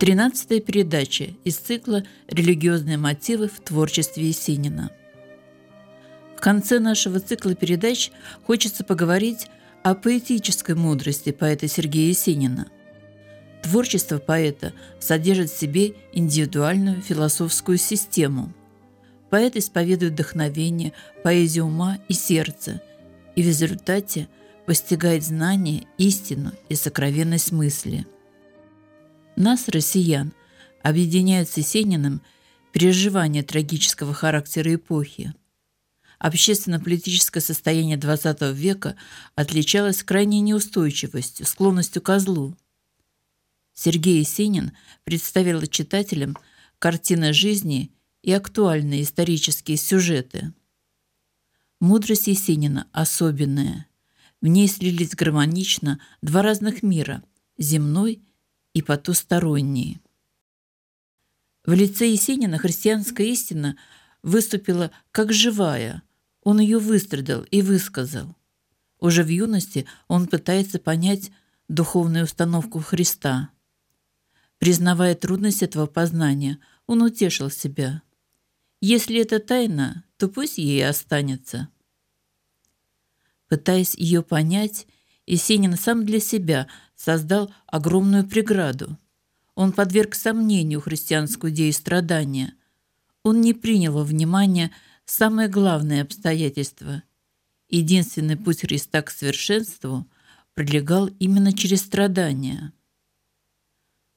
Тринадцатая передача из цикла «Религиозные мотивы в творчестве Есенина». В конце нашего цикла передач хочется поговорить о поэтической мудрости поэта Сергея Есенина. Творчество поэта содержит в себе индивидуальную философскую систему. Поэт исповедует вдохновение, поэзию ума и сердца, и в результате постигает знание, истину и сокровенность мысли. Нас, россиян, объединяет с Есениным переживание трагического характера эпохи – Общественно-политическое состояние XX века отличалось крайней неустойчивостью, склонностью к злу. Сергей Есенин представил читателям картины жизни и актуальные исторические сюжеты. Мудрость Есенина особенная. В ней слились гармонично два разных мира – земной и потусторонний. В лице Есенина христианская истина выступила как живая – он ее выстрадал и высказал. Уже в юности он пытается понять духовную установку Христа. Признавая трудность этого познания, он утешил себя. Если это тайна, то пусть ей останется. Пытаясь ее понять, Есенин сам для себя создал огромную преграду. Он подверг сомнению христианскую идею страдания. Он не принял во внимание самое главное обстоятельство. Единственный путь Христа к совершенству пролегал именно через страдания.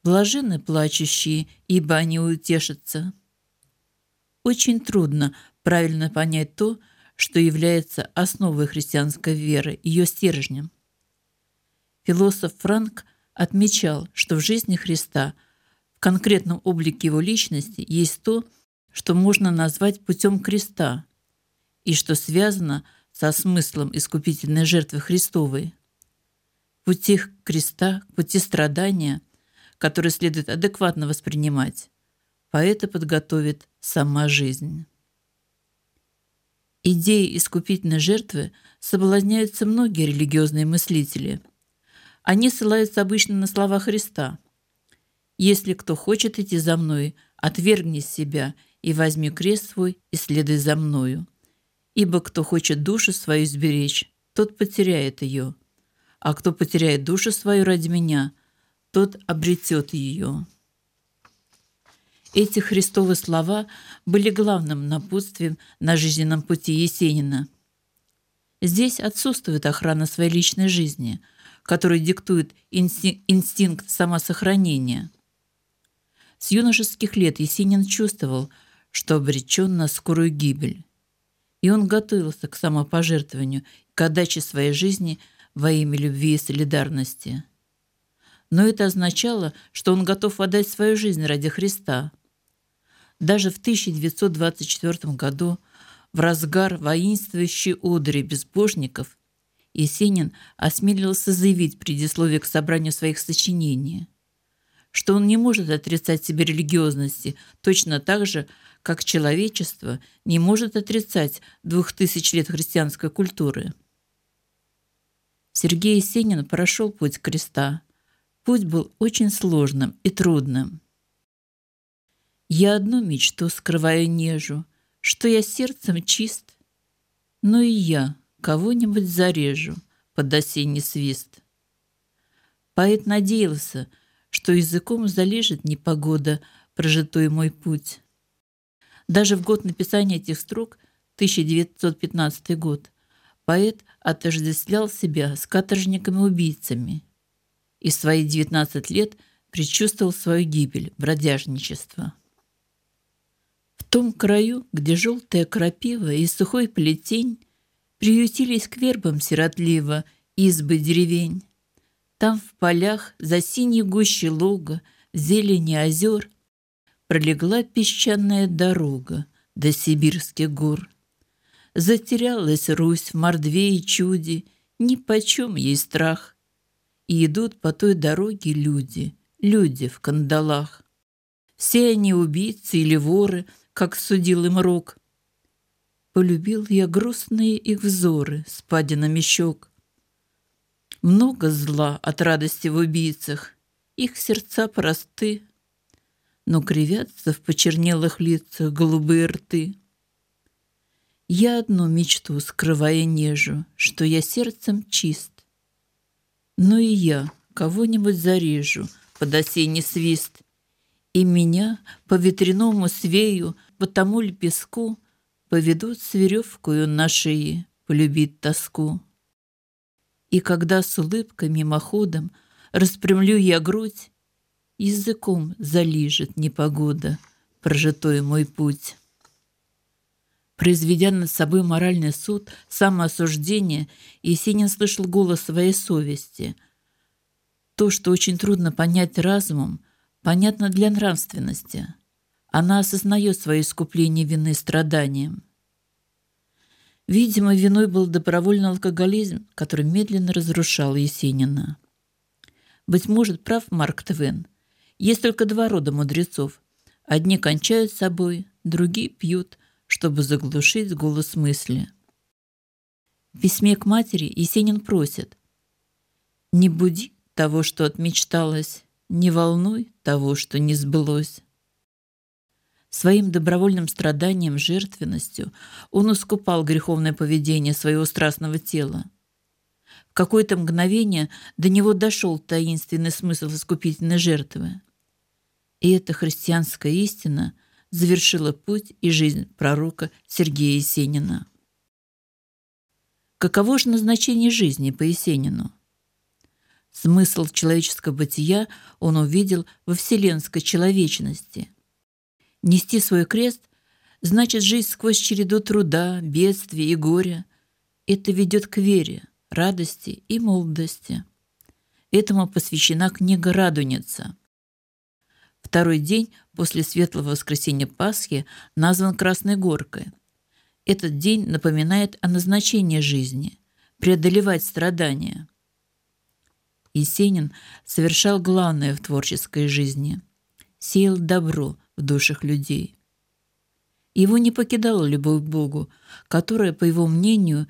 Блажены плачущие, ибо они утешатся. Очень трудно правильно понять то, что является основой христианской веры, ее стержнем. Философ Франк отмечал, что в жизни Христа, в конкретном облике его личности, есть то, что можно назвать путем креста и что связано со смыслом искупительной жертвы Христовой. Пути креста, пути страдания, которые следует адекватно воспринимать, поэта подготовит сама жизнь. Идеи искупительной жертвы соблазняются многие религиозные мыслители. Они ссылаются обычно на слова Христа. «Если кто хочет идти за мной, отвергни себя и возьми крест свой и следуй за мною. Ибо кто хочет душу свою сберечь, тот потеряет ее, а кто потеряет душу свою ради меня, тот обретет ее». Эти христовые слова были главным напутствием на жизненном пути Есенина. Здесь отсутствует охрана своей личной жизни, которую диктует инстинкт самосохранения. С юношеских лет Есенин чувствовал, что обречен на скорую гибель. И он готовился к самопожертвованию, к отдаче своей жизни во имя любви и солидарности. Но это означало, что он готов отдать свою жизнь ради Христа. Даже в 1924 году, в разгар воинствующей одри безбожников, Есенин осмелился заявить предисловие к собранию своих сочинений, что он не может отрицать себе религиозности точно так же, как человечество не может отрицать двух тысяч лет христианской культуры. Сергей Есенин прошел путь креста. Путь был очень сложным и трудным. Я одну мечту скрываю нежу, что я сердцем чист, но и я кого-нибудь зарежу под осенний свист. Поэт надеялся, что языком залежит непогода, прожитой мой путь. Даже в год написания этих строк, 1915 год, поэт отождествлял себя с каторжниками-убийцами и в свои 19 лет предчувствовал свою гибель, бродяжничество. В том краю, где желтая крапива и сухой плетень приютились к вербам сиротливо избы деревень, там в полях за синей гущей луга, в зелени озер пролегла песчаная дорога до сибирских гор. Затерялась Русь в мордве и чуде, ни почем ей страх. И идут по той дороге люди, люди в кандалах. Все они убийцы или воры, как судил им рок. Полюбил я грустные их взоры с падинами щек. Много зла от радости в убийцах, их сердца просты, но кривятся в почернелых лицах голубые рты. Я одну мечту, скрывая нежу, что я сердцем чист. Но и я кого-нибудь зарежу под осенний свист, и меня по ветряному свею, по тому лепестку поведут с веревкою на шее полюбить тоску. И когда с улыбкой мимоходом распрямлю я грудь, языком залижет непогода прожитой мой путь. Произведя над собой моральный суд, самоосуждение, Есенин слышал голос своей совести. То, что очень трудно понять разумом, понятно для нравственности. Она осознает свое искупление вины страданием. Видимо, виной был добровольный алкоголизм, который медленно разрушал Есенина. Быть может, прав Марк Твен. Есть только два рода мудрецов. Одни кончают собой, другие пьют, чтобы заглушить голос мысли. В письме к матери Есенин просит «Не буди того, что отмечталось, не волнуй того, что не сбылось». Своим добровольным страданием, жертвенностью он искупал греховное поведение своего страстного тела. В какое-то мгновение до него дошел таинственный смысл искупительной жертвы. И эта христианская истина завершила путь и жизнь пророка Сергея Есенина. Каково же назначение жизни по Есенину? Смысл человеческого бытия он увидел во вселенской человечности. Нести свой крест значит жить сквозь череду труда, бедствий и горя. Это ведет к вере, радости и молодости. Этому посвящена книга «Радуница». Второй день после Светлого Воскресенья Пасхи назван Красной Горкой. Этот день напоминает о назначении жизни – преодолевать страдания. Есенин совершал главное в творческой жизни – сеял добро в душах людей. Его не покидала любовь к Богу, которая, по его мнению,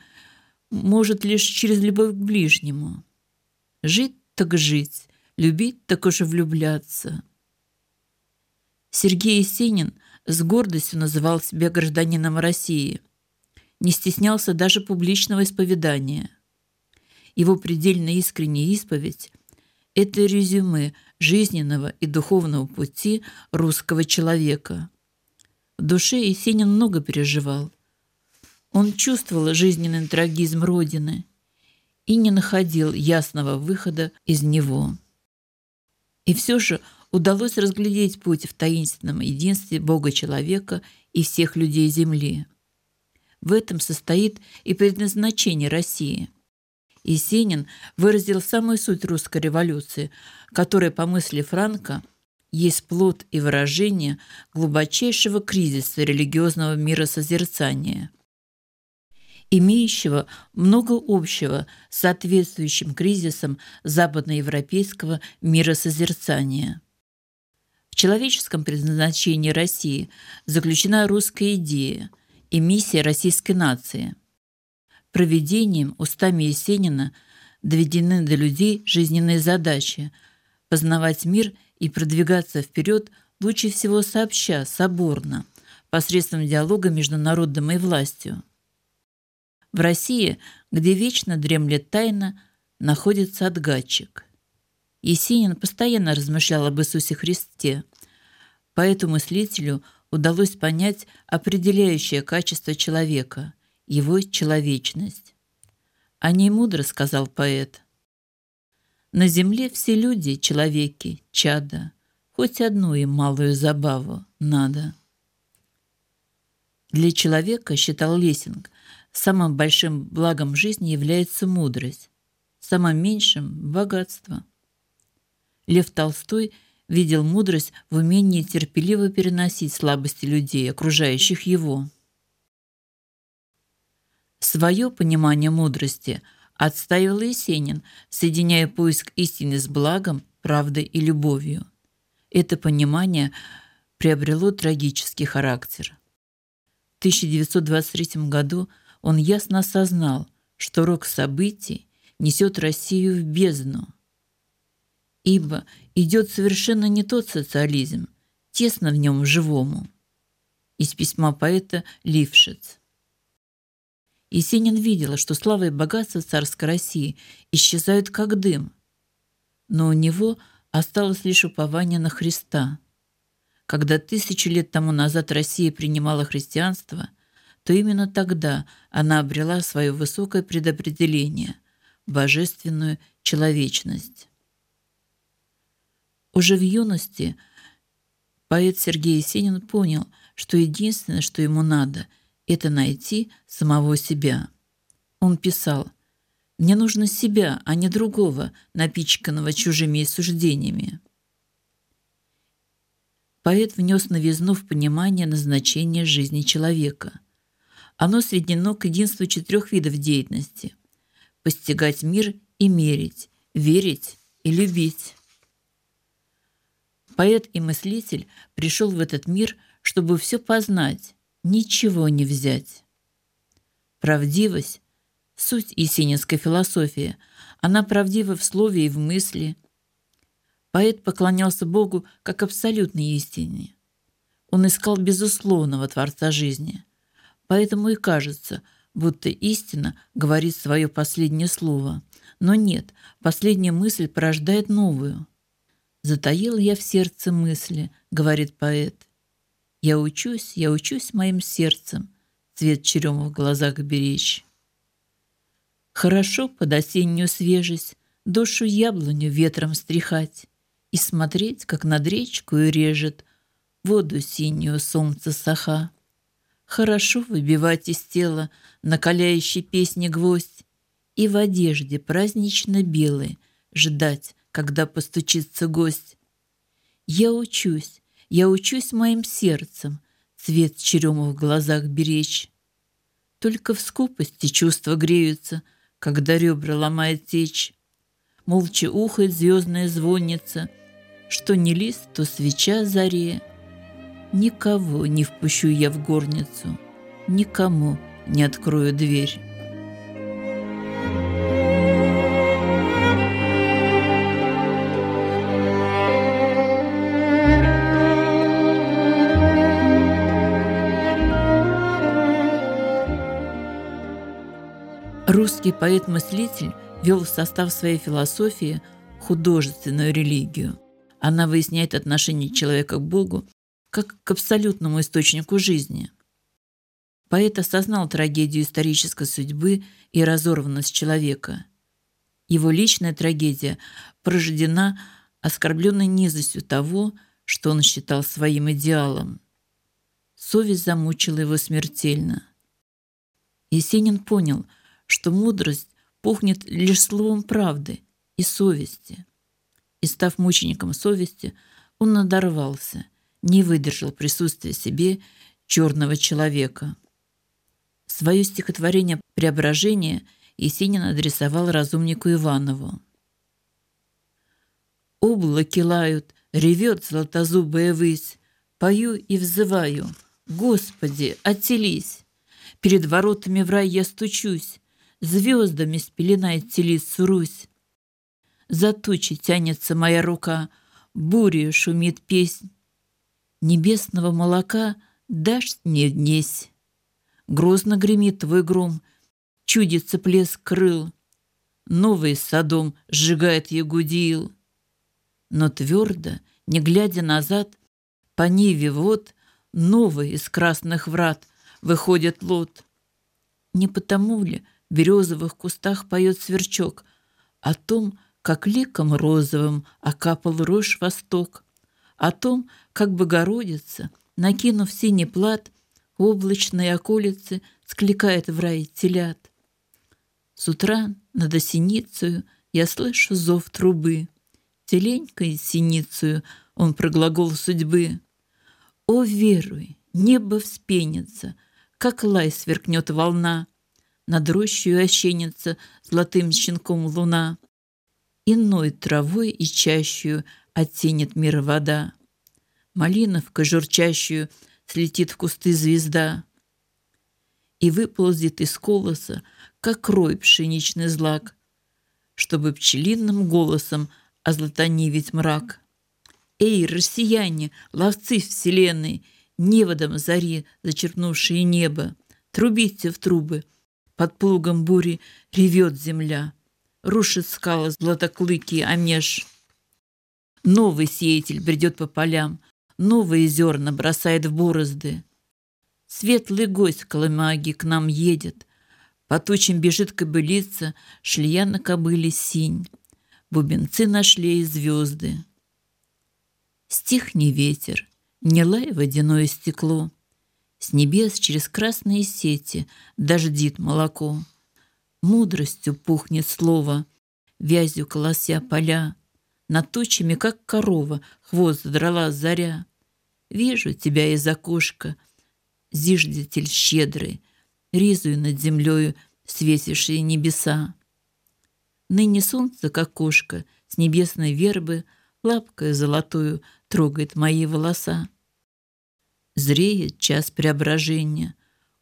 может лишь через любовь к ближнему. Жить так жить, любить так уж влюбляться – Сергей Есенин с гордостью называл себя гражданином России, не стеснялся даже публичного исповедания. Его предельно искренняя исповедь – это резюме жизненного и духовного пути русского человека. В душе Есенин много переживал. Он чувствовал жизненный трагизм Родины и не находил ясного выхода из него. И все же удалось разглядеть путь в таинственном единстве Бога-человека и всех людей Земли. В этом состоит и предназначение России. Есенин выразил самую суть русской революции, которая, по мысли Франка, есть плод и выражение глубочайшего кризиса религиозного миросозерцания, имеющего много общего с соответствующим кризисом западноевропейского миросозерцания. В человеческом предназначении России заключена русская идея и миссия российской нации. Проведением устами Есенина доведены до людей жизненные задачи – познавать мир и продвигаться вперед лучше всего сообща, соборно, посредством диалога между народом и властью. В России, где вечно дремлет тайна, находится отгадчик – Есенин постоянно размышлял об Иисусе Христе. Поэтому мыслителю удалось понять определяющее качество человека – его человечность. «О ней мудро», – сказал поэт. «На земле все люди – человеки, чада, хоть одну им малую забаву надо». Для человека, считал Лессинг, самым большим благом жизни является мудрость, самым меньшим – богатство – Лев Толстой видел мудрость в умении терпеливо переносить слабости людей, окружающих его. Свое понимание мудрости отстаивал Есенин, соединяя поиск истины с благом, правдой и любовью. Это понимание приобрело трагический характер. В 1923 году он ясно осознал, что рок событий несет Россию в бездну – ибо идет совершенно не тот социализм, тесно в нем живому. Из письма поэта Лившиц. Есенин видела, что слава и богатство царской России исчезают как дым, но у него осталось лишь упование на Христа. Когда тысячи лет тому назад Россия принимала христианство, то именно тогда она обрела свое высокое предопределение – божественную человечность. Уже в юности поэт Сергей Есенин понял, что единственное, что ему надо – это найти самого себя. Он писал «Мне нужно себя, а не другого, напичканного чужими суждениями». Поэт внес новизну в понимание назначения жизни человека. Оно сведено к единству четырех видов деятельности – постигать мир и мерить, верить и любить. Поэт и мыслитель пришел в этот мир, чтобы все познать, ничего не взять. Правдивость – суть есенинской философии. Она правдива в слове и в мысли. Поэт поклонялся Богу как абсолютной истине. Он искал безусловного Творца жизни. Поэтому и кажется, будто истина говорит свое последнее слово. Но нет, последняя мысль порождает новую. «Затаил я в сердце мысли», — говорит поэт, — я учусь, я учусь моим сердцем Цвет черема в глазах беречь. Хорошо под осеннюю свежесть Душу яблоню ветром стряхать И смотреть, как над речкою режет Воду синюю солнце саха. Хорошо выбивать из тела Накаляющий песни гвоздь И в одежде празднично белой Ждать, когда постучится гость. Я учусь, я учусь моим сердцем цвет черема в глазах беречь. Только в скупости чувства греются, когда ребра ломает течь. Молча ухает звездная звонница, что не лист, то свеча заре. Никого не впущу я в горницу, никому не открою дверь. Русский поэт-мыслитель вел в состав своей философии художественную религию. Она выясняет отношение человека к Богу как к абсолютному источнику жизни. Поэт осознал трагедию исторической судьбы и разорванность человека. Его личная трагедия порождена оскорбленной низостью того, что он считал своим идеалом. Совесть замучила его смертельно. Есенин понял – что мудрость пухнет лишь словом правды и совести. И став мучеником совести, он надорвался, не выдержал присутствия себе черного человека. Свое стихотворение «Преображение» Есенин адресовал разумнику Иванову. Облаки лают, ревет золотозубая высь, Пою и взываю, Господи, отелись! Перед воротами в рай я стучусь, звездами спеленает телицу Русь. За тучи тянется моя рука, бурью шумит песнь. Небесного молока дашь не днесь. Грозно гремит твой гром, чудится плеск крыл. Новый садом сжигает ягудил. Но твердо, не глядя назад, по ниве вот новый из красных врат выходит лот. Не потому ли, березовых кустах поет сверчок о том, как ликом розовым окапал рожь восток, о том, как Богородица, накинув синий плат, облачные околицы скликает в рай телят. С утра над осеницею я слышу зов трубы. Теленькой синицею он проглагол судьбы. О, веруй, небо вспенится, как лай сверкнет волна, над рощей ощенится золотым щенком луна. Иной травой и чащую оттенит мир вода. Малиновка журчащую слетит в кусты звезда. И выползет из колоса, как рой пшеничный злак, чтобы пчелиным голосом озлатонивить мрак. Эй, россияне, ловцы вселенной, неводом зари, зачерпнувшие небо, трубите в трубы, под плугом бури ревет земля, рушит скалы златоклыкие омеж. Новый сеятель бредет по полям, новые зерна бросает в борозды. Светлый гость колымаги к нам едет, по тучам бежит кобылица, шлия на кобыле синь. Бубенцы нашли и звезды. Стихни ветер, не лай водяное стекло. С небес через красные сети дождит молоко. Мудростью пухнет слово, вязью колося поля. Над тучами, как корова, хвост задрала заря. Вижу тебя из окошка, зиждитель щедрый, Ризую над землею свесившие небеса. Ныне солнце, как кошка, с небесной вербы, лапкой золотую трогает мои волоса. Зреет час преображения,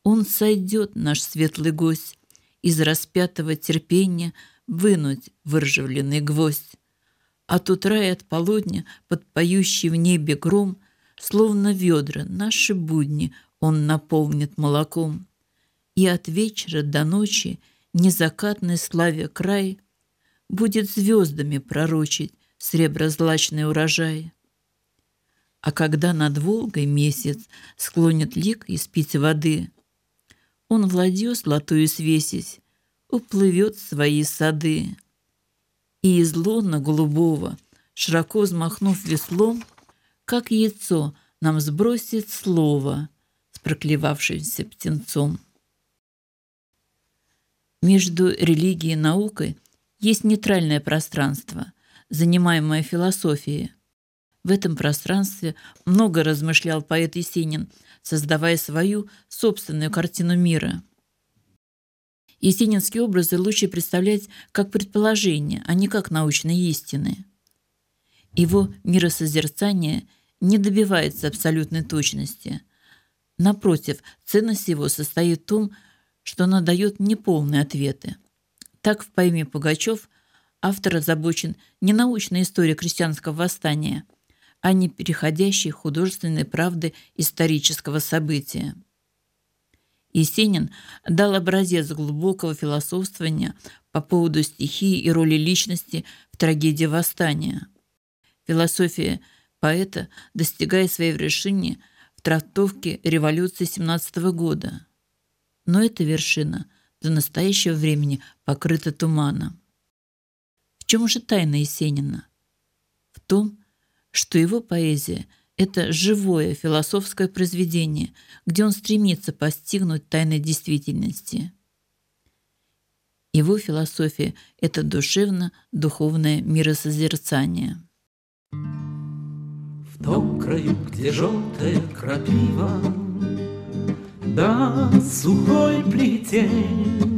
он сойдет, наш светлый гость, из распятого терпения вынуть выржавленный гвоздь. От утра и от полудня под поющий в небе гром, словно ведра наши будни он наполнит молоком. И от вечера до ночи незакатной славе край будет звездами пророчить среброзлачный урожай. А когда над Волгой месяц склонит лик испить воды, он в ладью свесись, уплывет в свои сады. И из лона голубого, широко взмахнув веслом, как яйцо нам сбросит слово с проклевавшимся птенцом. Между религией и наукой есть нейтральное пространство, занимаемое философией. В этом пространстве много размышлял поэт Есенин, создавая свою собственную картину мира. Есенинские образы лучше представлять как предположения, а не как научные истины. Его миросозерцание не добивается абсолютной точности. Напротив, ценность его состоит в том, что она дает неполные ответы. Так в поэме Пугачев автор озабочен не научной историей крестьянского восстания, а не переходящей художественной правды исторического события. Есенин дал образец глубокого философствования по поводу стихии и роли личности в трагедии восстания. Философия поэта достигает своей вершины в трактовке революции 17 года – но эта вершина до настоящего времени покрыта туманом. В чем же тайна Есенина? В том, что его поэзия – это живое философское произведение, где он стремится постигнуть тайны действительности. Его философия – это душевно-духовное миросозерцание. В том краю, где желтая крапива да сухой плетень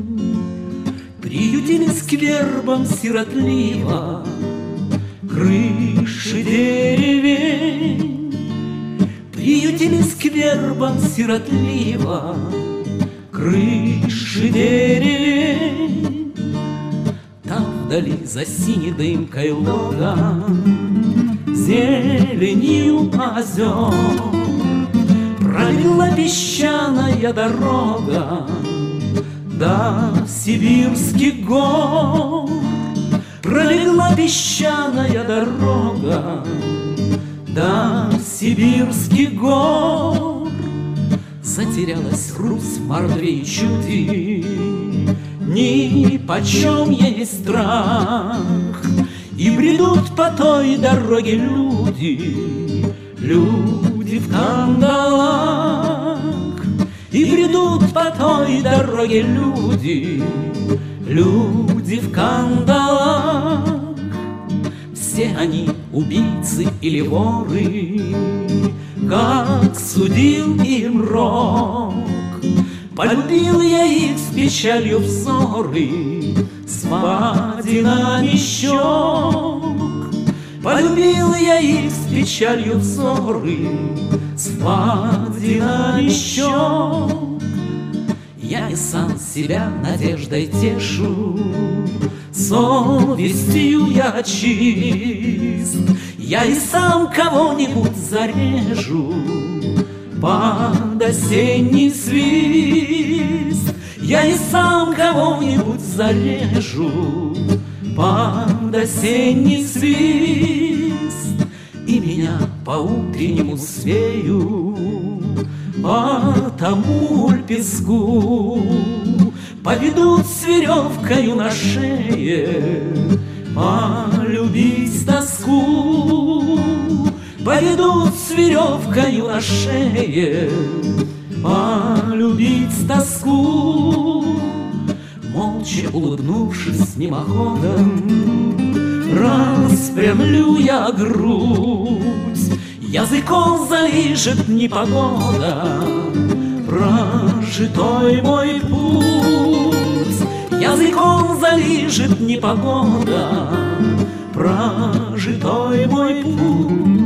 Приютили сквербом сиротливо Крыши деревень. Приютили сквербом сиротливо Крыши деревень. Там вдали за синей дымкой лога Зеленью озер Пролила песчаная дорога До сибирских гор Пролегла песчаная дорога До сибирских гор. Затерялась Русь мордве чуди Ни почем ей страх. И бредут по той дороге Люди люди в кандалах. И бредут по той дороге люди, люди в кандалах. Все они убийцы или воры, как судил им рок. Полюбил я их с печалью взоры, с падинами щек. Полюбил я их с печалью взоры, С впадинами щек. Я и сам себя надеждой тешу, Совестью я чист, Я и сам кого-нибудь зарежу Под осенний свист. Я и сам кого-нибудь зарежу Под осенний свист. И меня по-утреннему свею По тому песку Поведут с веревкою на шее. Полюбить тоску Поведут с веревкою на шее. Полюбить тоску Молча улыбнувшись мимоходом Распрямлю я грудь. Языком залижет непогода Прожитой мой путь Языком залижет непогода. Прожитой мой путь